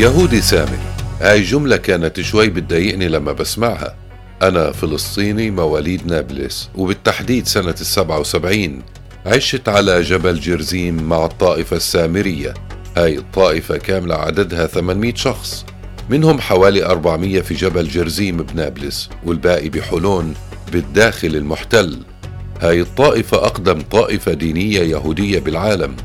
يهودي سامي هاي جملة كانت شوي بتضايقني لما بسمعها. أنا فلسطيني مواليد نابلس وبالتحديد سنة السبعة وسبعين عشت على جبل جرزيم مع الطائفة السامرية. هاي الطائفة كاملة عددها 800 شخص. منهم حوالي 400 في جبل جرزيم بنابلس والباقي بحولون بالداخل المحتل. هاي الطائفة أقدم طائفة دينية يهودية بالعالم.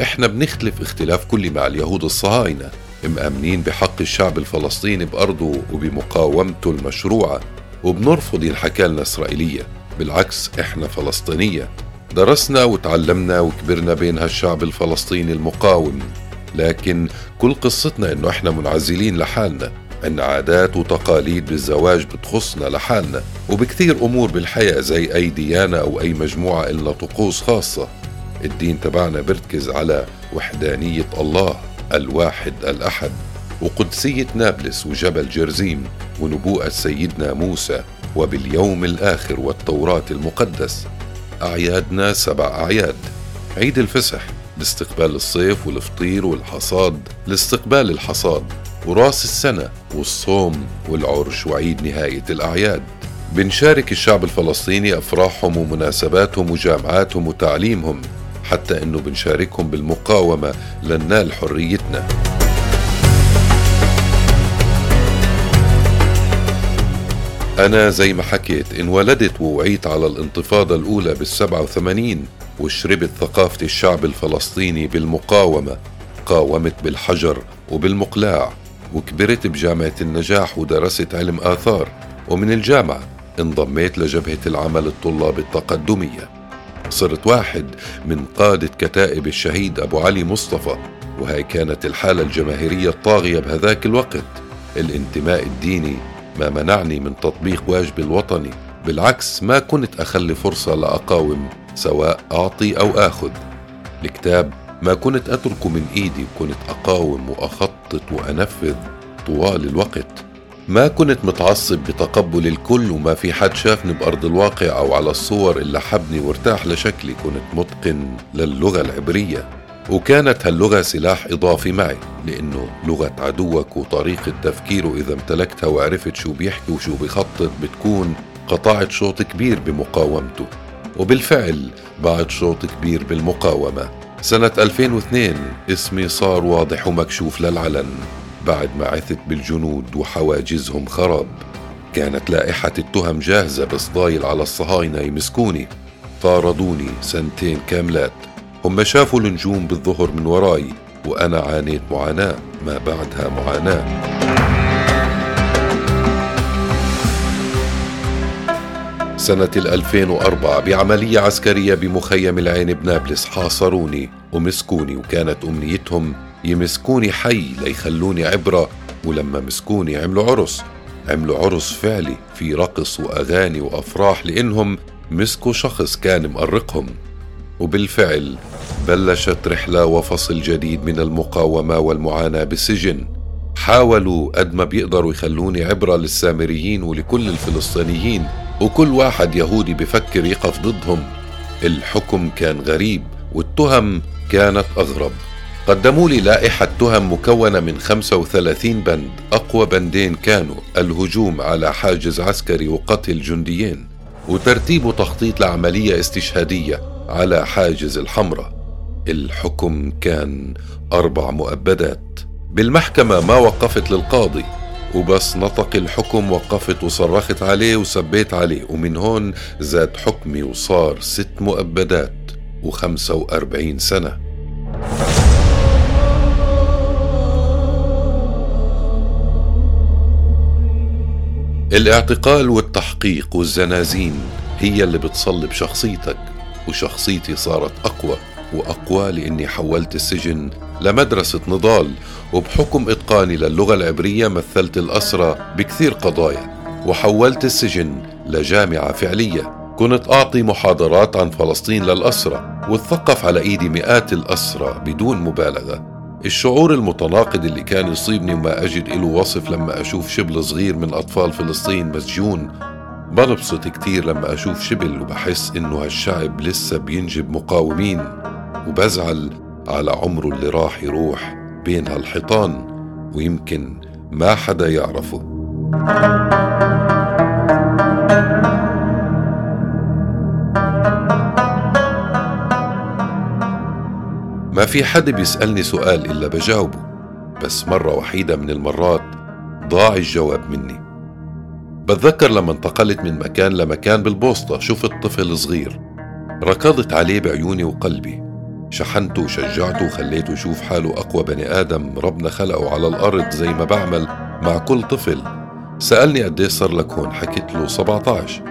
إحنا بنختلف اختلاف كلي مع اليهود الصهاينة. مآمنين بحق الشعب الفلسطيني بأرضه وبمقاومته المشروعة وبنرفض ينحكى لنا إسرائيلية بالعكس إحنا فلسطينية. درسنا وتعلمنا وكبرنا بين هالشعب الفلسطيني المقاوم. لكن كل قصتنا إنه إحنا منعزلين لحالنا. عنا عادات وتقاليد بالزواج بتخصنا لحالنا. وبكثير أمور بالحياة زي أي ديانة أو أي مجموعة إلنا طقوس خاصة. الدين تبعنا بركز على وحدانية الله. الواحد الأحد. وقدسية نابلس وجبل جرزيم ونبوءة سيدنا موسى وباليوم الآخر والتوراة المقدس. أعيادنا سبع أعياد. عيد الفسح لاستقبال الصيف والفطير والحصاد لاستقبال الحصاد وراس السنة والصوم والعرش وعيد نهاية الأعياد. بنشارك الشعب الفلسطيني أفراحهم ومناسباتهم وجامعاتهم وتعليمهم. حتى أنه بنشاركهم بالمقاومة لننال حريتنا. أنا زي ما حكيت انولدت ووعيت على الانتفاضة الأولى بالسبعة وثمانين وشربت ثقافة الشعب الفلسطيني بالمقاومة قاومت بالحجر وبالمقلاع وكبرت بجامعة النجاح ودرست علم آثار ومن الجامعة انضميت لجبهة العمل الطلاب التقدمية. صرت واحد من قادة كتائب الشهيد أبو علي مصطفى وهي كانت الحالة الجماهيرية الطاغية بهذاك الوقت. الانتماء الديني ما منعني من تطبيق واجبي الوطني بالعكس ما كنت أخلي فرصة لأقاوم سواء أعطي أو آخذ. الكتاب ما كنت أتركه من إيدي كنت أقاوم وأخطط وأنفذ طوال الوقت. ما كنت متعصب بتقبل الكل وما في حد شافني بأرض الواقع أو على الصور إلا حبني وارتاح لشكلي كنت متقن للغة العبرية. وكانت هاللغة سلاح إضافي معي لأنه لغة عدوك وطريقة تفكيره إذا امتلكتها وعرفت شو بيحكي وشو بيخطط بتكون قطعت شوط كبير بمقاومته. وبالفعل بعد شوط كبير بالمقاومة. سنة 2002 اسمي صار واضح ومكشوف للعلن. بعد ما عثت بالجنود وحواجزهم خراب كانت لائحة التهم جاهزة بس ضايل على الصهاينة يمسكوني. طاردوني سنتين كاملات. هم شافوا النجوم بالظهر من وراي وأنا عانيت معاناة ما بعدها معاناة. سنة 2004 بعملية عسكرية بمخيم العين بنابلس حاصروني ومسكوني وكانت أمنيتهم يمسكوني حي ليخلوني عبرة ولما مسكوني عملوا عرس. عملوا عرس فعلي في رقص وأغاني وأفراح لأنهم مسكوا شخص كان مقرقهم وبالفعل بلشت رحلة وفصل جديد من المقاومة والمعاناة بالسجن حاولوا قد ما بيقدروا يخلوني عبرة للسامريين ولكل الفلسطينيين وكل واحد يهودي بفكر يقف ضدهم. الحكم كان غريب والتهم كانت أغرب. قدموا لي لائحة تهم مكونة من 35 بند أقوى بندين كانوا الهجوم على حاجز عسكري وقتل جنديين وترتيب وتخطيط لعملية استشهادية على حاجز الحمراء الحكم كان أربع مؤبدات. بالمحكمة ما وقفت للقاضي وبس نطق الحكم وقفت وصرخت عليه وسبيت عليه ومن هون زاد حكمي وصار ست مؤبدات وخمسة وأربعين سنة. الاعتقال والتحقيق والزنازين هي اللي بتصلب شخصيتك وشخصيتي صارت أقوى وأقوى لأني حولت السجن لمدرسة نضال وبحكم إتقاني للغة العبرية مثلت الأسرى بكثير قضايا وحولت السجن لجامعة فعلية. كنت أعطي محاضرات عن فلسطين للأسرى واتثقف على إيدي مئات الأسرى بدون مبالغة. الشعور المتناقض اللي كان يصيبني وما أجد له وصف لما أشوف شبل صغير من أطفال فلسطين مسجون. بنبسط كتير لما أشوف شبل وبحس إنه هالشعب لسه بينجب مقاومين. وبزعل على عمره اللي راح يروح بين هالحيطان ويمكن ما حدا يعرفه. ما في حد بيسألني سؤال إلا بجاوبه بس مرة وحيدة من المرات ضاع الجواب مني. بتذكر لما انتقلت من مكان لمكان بالبوسطة شفت طفل صغير ركضت عليه بعيوني وقلبي. شحنته وشجعته وخليته يشوف حاله أقوى بني آدم ربنا خلقه على الأرض زي ما بعمل مع كل طفل. سألني قديه صار لك هون؟ حكيت له 17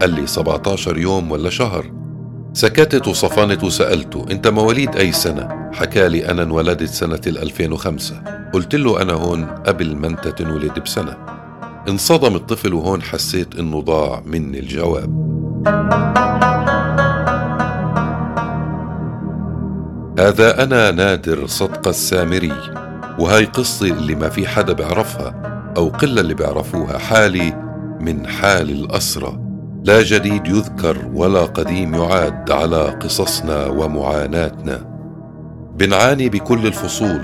قال لي 17 يوم ولا شهر. سكتت وصفنت وسألته أنت مواليد أي سنة؟ حكالي أنا انولدت سنة 2005 قلت له أنا هون قبل ما أنت تنولد بسنة. انصدم الطفل وهون حسيت إنه ضاع مني الجواب. هذا أنا نادر صدق السامري وهاي قصة اللي ما في حدا بيعرفها أو قلة اللي بيعرفوها حالي من حال الأسرة. لا جديد يذكر ولا قديم يعاد على قصصنا ومعاناتنا. بنعاني بكل الفصول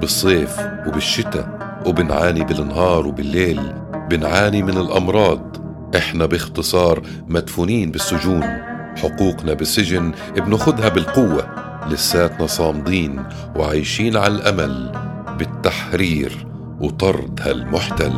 بالصيف وبالشتاء وبنعاني بالنهار وبالليل. بنعاني من الأمراض. إحنا باختصار مدفونين بالسجون. حقوقنا بالسجن بناخدها بالقوة. لساتنا صامدين وعايشين على الأمل بالتحرير وطرد هالمحتل